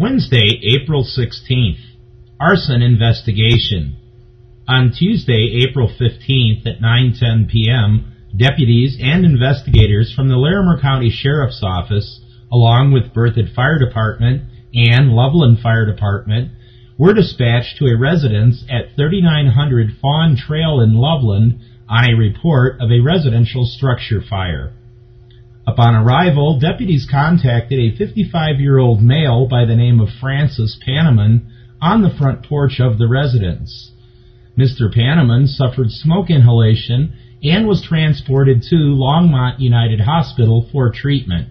Wednesday, April 16th. Arson investigation. On Tuesday, April 15th at 9:10 p.m., deputies and investigators from the Larimer County Sheriff's Office, along with Berthoud Fire Department and Loveland Fire Department, were dispatched to a residence at 3900 Fawn Trail in Loveland on a report of a residential structure fire. Upon arrival, deputies contacted a 55-year-old male by the name of Francis Panaman on the front porch of the residence. Mr. Panaman suffered smoke inhalation and was transported to Longmont United Hospital for treatment.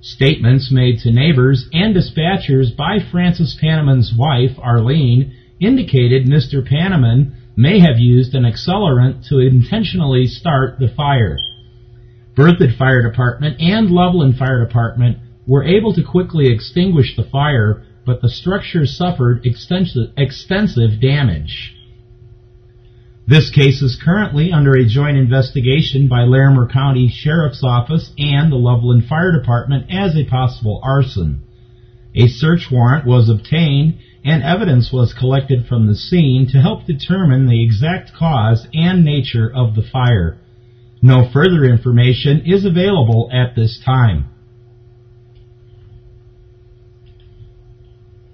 Statements made to neighbors and dispatchers by Francis Panaman's wife, Arlene, indicated Mr. Panaman may have used an accelerant to intentionally start the fire. Berthoud Fire Department and Loveland Fire Department were able to quickly extinguish the fire, but the structure suffered extensive, extensive damage. This case is currently under a joint investigation by Larimer County Sheriff's Office and the Loveland Fire Department as a possible arson. A search warrant was obtained and evidence was collected from the scene to help determine the exact cause and nature of the fire. No further information is available at this time.